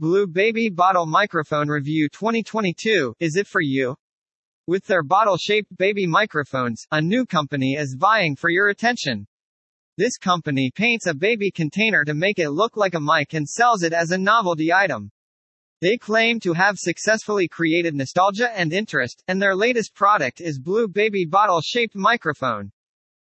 Blue Baby Bottle Microphone Review 2022, is it for you? With their bottle-shaped baby microphones, a new company is vying for your attention. This company paints a baby container to make it look like a mic and sells it as a novelty item. They claim to have successfully created nostalgia and interest, and their latest product is Blue Baby Bottle shaped microphone.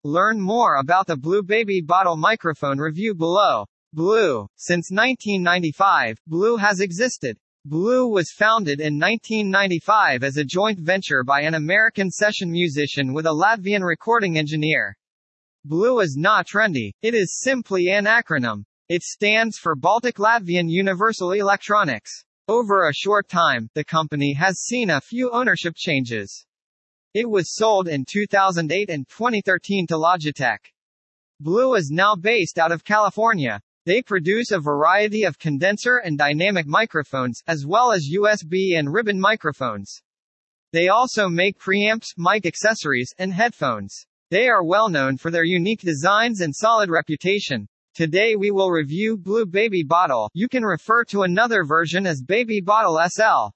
Learn more about the Blue Baby Bottle microphone review below. Blue. Since 1995, Blue has existed. Blue was founded in 1995 as a joint venture by an American session musician with a Latvian recording engineer. Blue is not trendy, it is simply an acronym. It stands for Baltic Latvian Universal Electronics. Over a short time, the company has seen a few ownership changes. It was sold in 2008 and 2013 to Logitech. Blue is now based out of California. They produce a variety of condenser and dynamic microphones, as well as USB and ribbon microphones. They also make preamps, mic accessories, and headphones. They are well known for their unique designs and solid reputation. Today we will review Blue Baby Bottle. You can refer to another version as Baby Bottle SL.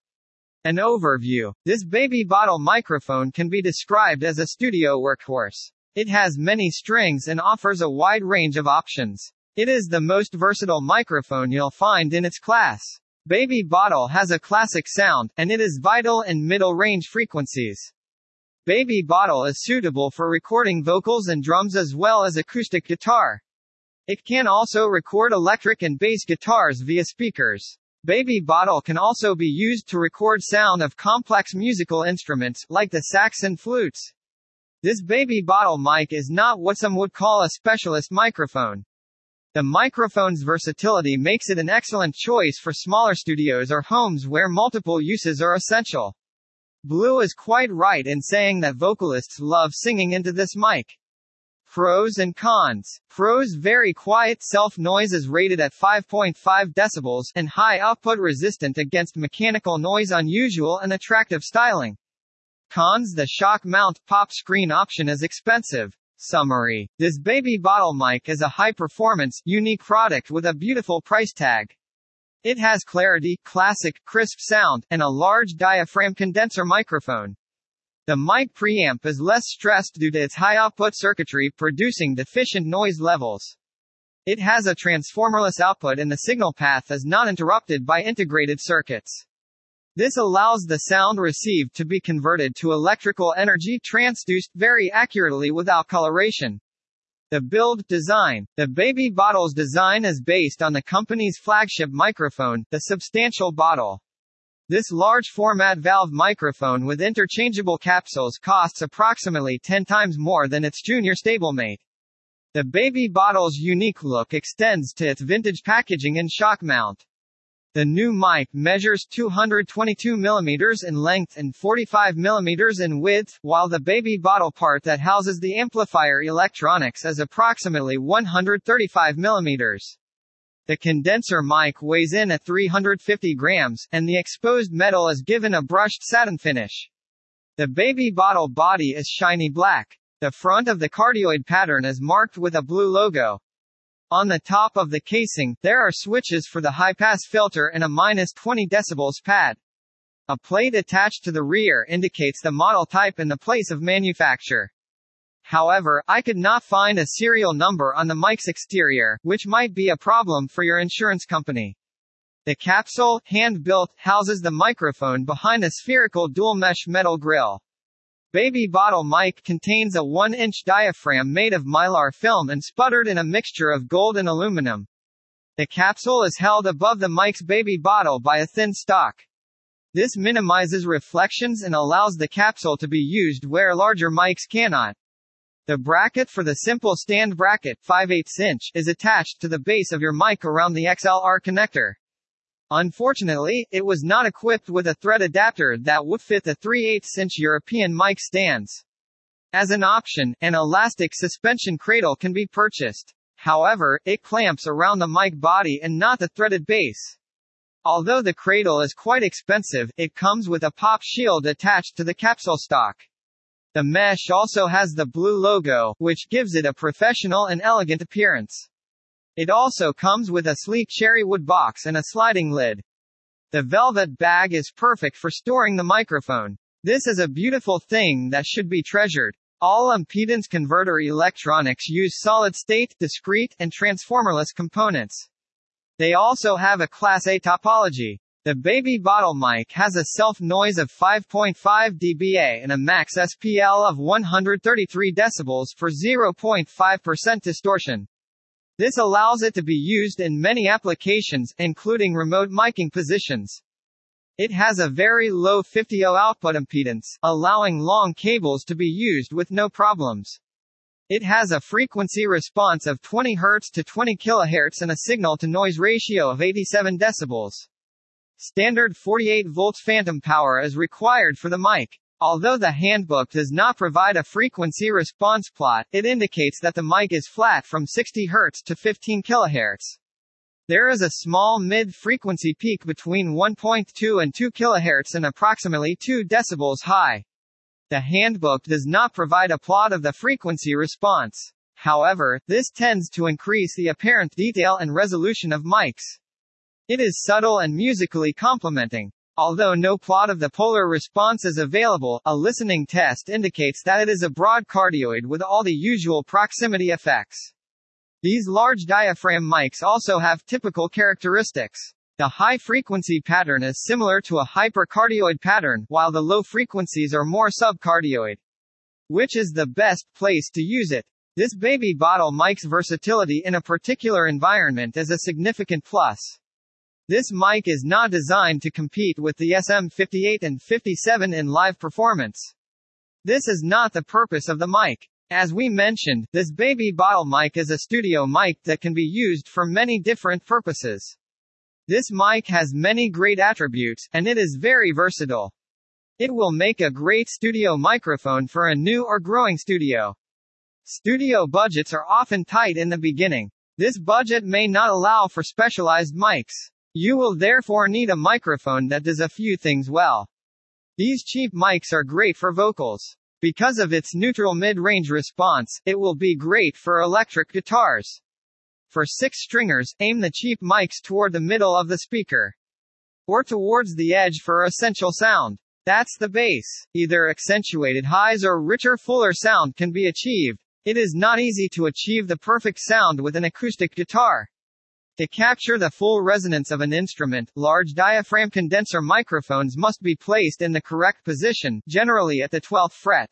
An overview. This Baby Bottle microphone can be described as a studio workhorse. It has many strings and offers a wide range of options. It is the most versatile microphone you'll find in its class. Baby Bottle has a classic sound, and it is vital and middle range frequencies. Baby Bottle is suitable for recording vocals and drums as well as acoustic guitar. It can also record electric and bass guitars via speakers. Baby Bottle can also be used to record sound of complex musical instruments, like the sax and flutes. This Baby Bottle mic is not what some would call a specialist microphone. The microphone's versatility makes it an excellent choice for smaller studios or homes where multiple uses are essential. Blue is quite right in saying that vocalists love singing into this mic. Pros and cons. Pros very quiet self-noise is rated at 5.5 decibels and high output resistant against mechanical noise unusual and attractive styling. Cons The shock mount pop screen option is expensive. Summary. This baby bottle mic is a high-performance, unique product with a beautiful price tag. It has clarity, classic, crisp sound, and a large diaphragm condenser microphone. The mic preamp is less stressed due to its high output circuitry producing deficient noise levels. It has a transformerless output and the signal path is not interrupted by integrated circuits. This allows the sound received to be converted to electrical energy transduced very accurately without coloration. The build design. The Baby Bottle's design is based on the company's flagship microphone, the Substantial Bottle. This large format valve microphone with interchangeable capsules costs approximately 10 times more than its junior stablemate. The baby bottle's unique look extends to its vintage packaging and shock mount. The new mic measures 222 mm in length and 45 mm in width, while the baby bottle part that houses the amplifier electronics is approximately 135 mm. The condenser mic weighs in at 350 grams, and the exposed metal is given a brushed satin finish. The baby bottle body is shiny black. The front of the cardioid pattern is marked with a blue logo. On the top of the casing, there are switches for the high-pass filter and a minus 20 decibels pad. A plate attached to the rear indicates the model type and the place of manufacture. However, I could not find a serial number on the mic's exterior, which might be a problem for your insurance company. The capsule, hand-built, houses the microphone behind a spherical dual-mesh metal grill. Baby Bottle mic contains a 1-inch diaphragm made of mylar film and sputtered in a mixture of gold and aluminum. The capsule is held above the mic's baby bottle by a thin stock. This minimizes reflections and allows the capsule to be used where larger mics cannot. The bracket for the simple stand bracket 5 8 inch is attached to the base of your mic around the XLR connector. Unfortunately, it was not equipped with a thread adapter that would fit the 3 8 inch European mic stands. As an option, an elastic suspension cradle can be purchased. However, it clamps around the mic body and not the threaded base. Although the cradle is quite expensive, it comes with a pop shield attached to the capsule stock. The mesh also has the blue logo, which gives it a professional and elegant appearance. It also comes with a sleek cherry wood box and a sliding lid. The velvet bag is perfect for storing the microphone. This is a beautiful thing that should be treasured. All impedance converter electronics use solid-state, discrete, and transformerless components. They also have a Class A topology. The baby bottle mic has a self-noise of 5.5 dBA and a max SPL of 133 decibels for 0.5% distortion. This allows it to be used in many applications, including remote miking positions. It has a very low 50 ohm output impedance, allowing long cables to be used with no problems. It has a frequency response of 20 Hz to 20 kHz and a signal-to-noise ratio of 87 decibels. Standard 48 volt phantom power is required for the mic. Although the handbook does not provide a frequency response plot, it indicates that the mic is flat from 60 Hz to 15 kHz. There is a small mid-frequency peak between 1.2 and 2 kHz and approximately 2 decibels high. The handbook does not provide a plot of the frequency response. However, this tends to increase the apparent detail and resolution of mics. It is subtle and musically complementing. Although no plot of the polar response is available, a listening test indicates that it is a broad cardioid with all the usual proximity effects. These large diaphragm mics also have typical characteristics. The high frequency pattern is similar to a hypercardioid pattern, while the low frequencies are more subcardioid. Which is the best place to use it? This baby bottle mic's versatility in a particular environment is a significant plus. This mic is not designed to compete with the SM58 and 57 in live performance. This is not the purpose of the mic. As we mentioned, this baby bottle mic is a studio mic that can be used for many different purposes. This mic has many great attributes, and it is very versatile. It will make a great studio microphone for a new or growing studio. Studio budgets are often tight in the beginning. This budget may not allow for specialized mics. You will therefore need a microphone that does a few things well. These cheap mics are great for vocals. Because of its neutral mid-range response, it will be great for electric guitars. For six stringers, aim the cheap mics toward the middle of the speaker. Or towards the edge for essential sound. That's the bass. Either accentuated highs or richer fuller sound can be achieved. It is not easy to achieve the perfect sound with an acoustic guitar. To capture the full resonance of an instrument, large diaphragm condenser microphones must be placed in the correct position, generally at the 12th fret.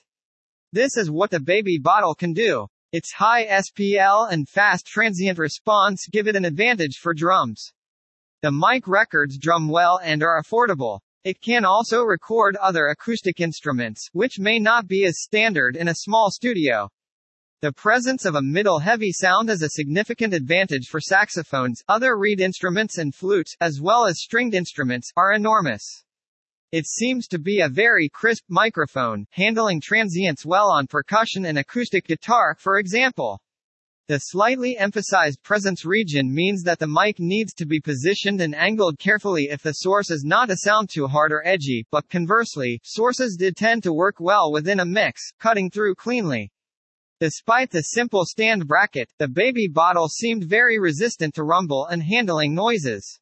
This is what the baby bottle can do. Its high SPL and fast transient response give it an advantage for drums. The mic records drum well and are affordable. It can also record other acoustic instruments, which may not be as standard in a small studio. The presence of a middle heavy sound is a significant advantage for saxophones, other reed instruments and flutes, as well as stringed instruments, are enormous. It seems to be a very crisp microphone, handling transients well on percussion and acoustic guitar, for example. The slightly emphasized presence region means that the mic needs to be positioned and angled carefully if the source is not a sound too hard or edgy, but conversely, sources did tend to work well within a mix, cutting through cleanly. Despite the simple stand bracket, the baby bottle seemed very resistant to rumble and handling noises.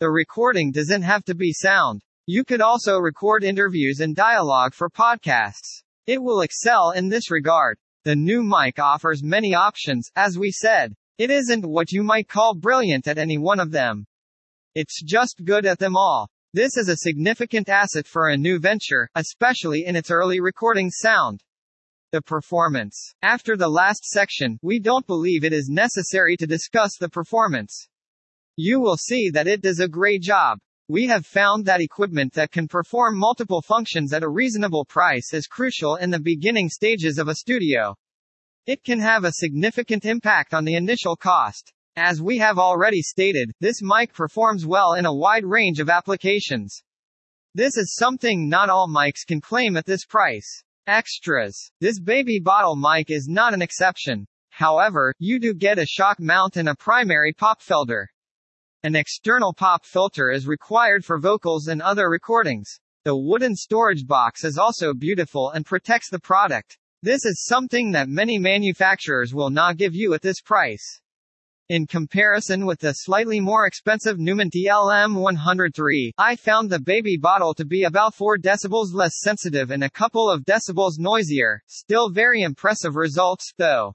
The recording doesn't have to be sound. You could also record interviews and dialogue for podcasts. It will excel in this regard. The new mic offers many options, as we said. It isn't what you might call brilliant at any one of them. It's just good at them all. This is a significant asset for a new venture, especially in its early recording sound. The performance. After the last section, we don't believe it is necessary to discuss the performance. You will see that it does a great job. We have found that equipment that can perform multiple functions at a reasonable price is crucial in the beginning stages of a studio. It can have a significant impact on the initial cost. As we have already stated, this mic performs well in a wide range of applications. This is something not all mics can claim at this price. Extras. This baby bottle mic is not an exception. However, you do get a shock mount and a primary pop filter. An external pop filter is required for vocals and other recordings. The wooden storage box is also beautiful and protects the product. This is something that many manufacturers will not give you at this price. In comparison with the slightly more expensive Neumann TLM 103, I found the baby bottle to be about 4 decibels less sensitive and a couple of decibels noisier, still very impressive results, though.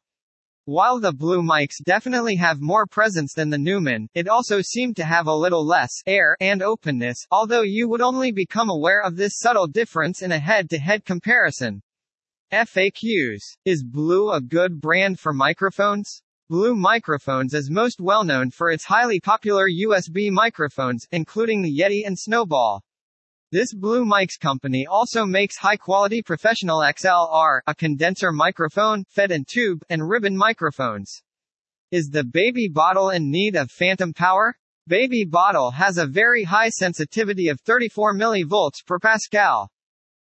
While the blue mics definitely have more presence than the Neumann, it also seemed to have a little less air and openness, although you would only become aware of this subtle difference in a head-to-head -head comparison. FAQs. Is Blue a good brand for microphones? Blue Microphones is most well known for its highly popular USB microphones, including the Yeti and Snowball. This Blue Mics company also makes high-quality professional XLR, a condenser microphone, FET and tube, and ribbon microphones. Is the baby bottle in need of phantom power? Baby bottle has a very high sensitivity of 34 mV per Pascal.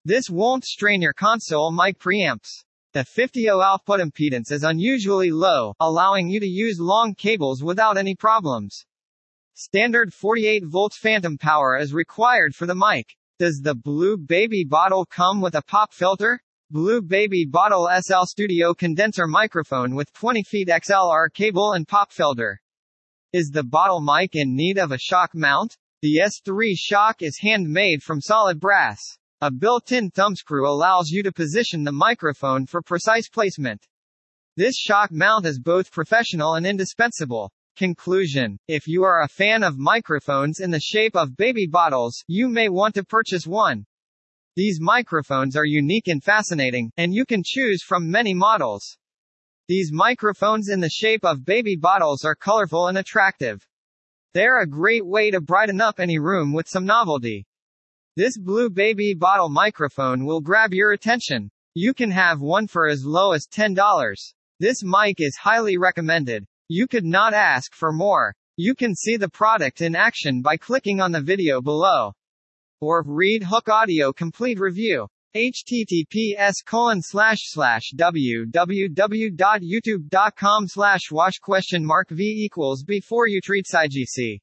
This won't strain your console mic preamps. The 50O output impedance is unusually low, allowing you to use long cables without any problems. Standard 48 volt phantom power is required for the mic. Does the Blue Baby bottle come with a pop filter? Blue Baby Bottle SL Studio condenser microphone with 20 feet XLR cable and pop filter. Is the bottle mic in need of a shock mount? The S3 shock is handmade from solid brass. A built-in thumbscrew allows you to position the microphone for precise placement. This shock mount is both professional and indispensable. Conclusion. If you are a fan of microphones in the shape of baby bottles, you may want to purchase one. These microphones are unique and fascinating, and you can choose from many models. These microphones in the shape of baby bottles are colorful and attractive. They're a great way to brighten up any room with some novelty. This Blue Baby bottle microphone will grab your attention. You can have one for as low as $10. This mic is highly recommended. You could not ask for more. You can see the product in action by clicking on the video below. Or read Hooke Audio complete review. https colon slash slash www.youtube.com slash wash question mark v equals before you treat SciGC.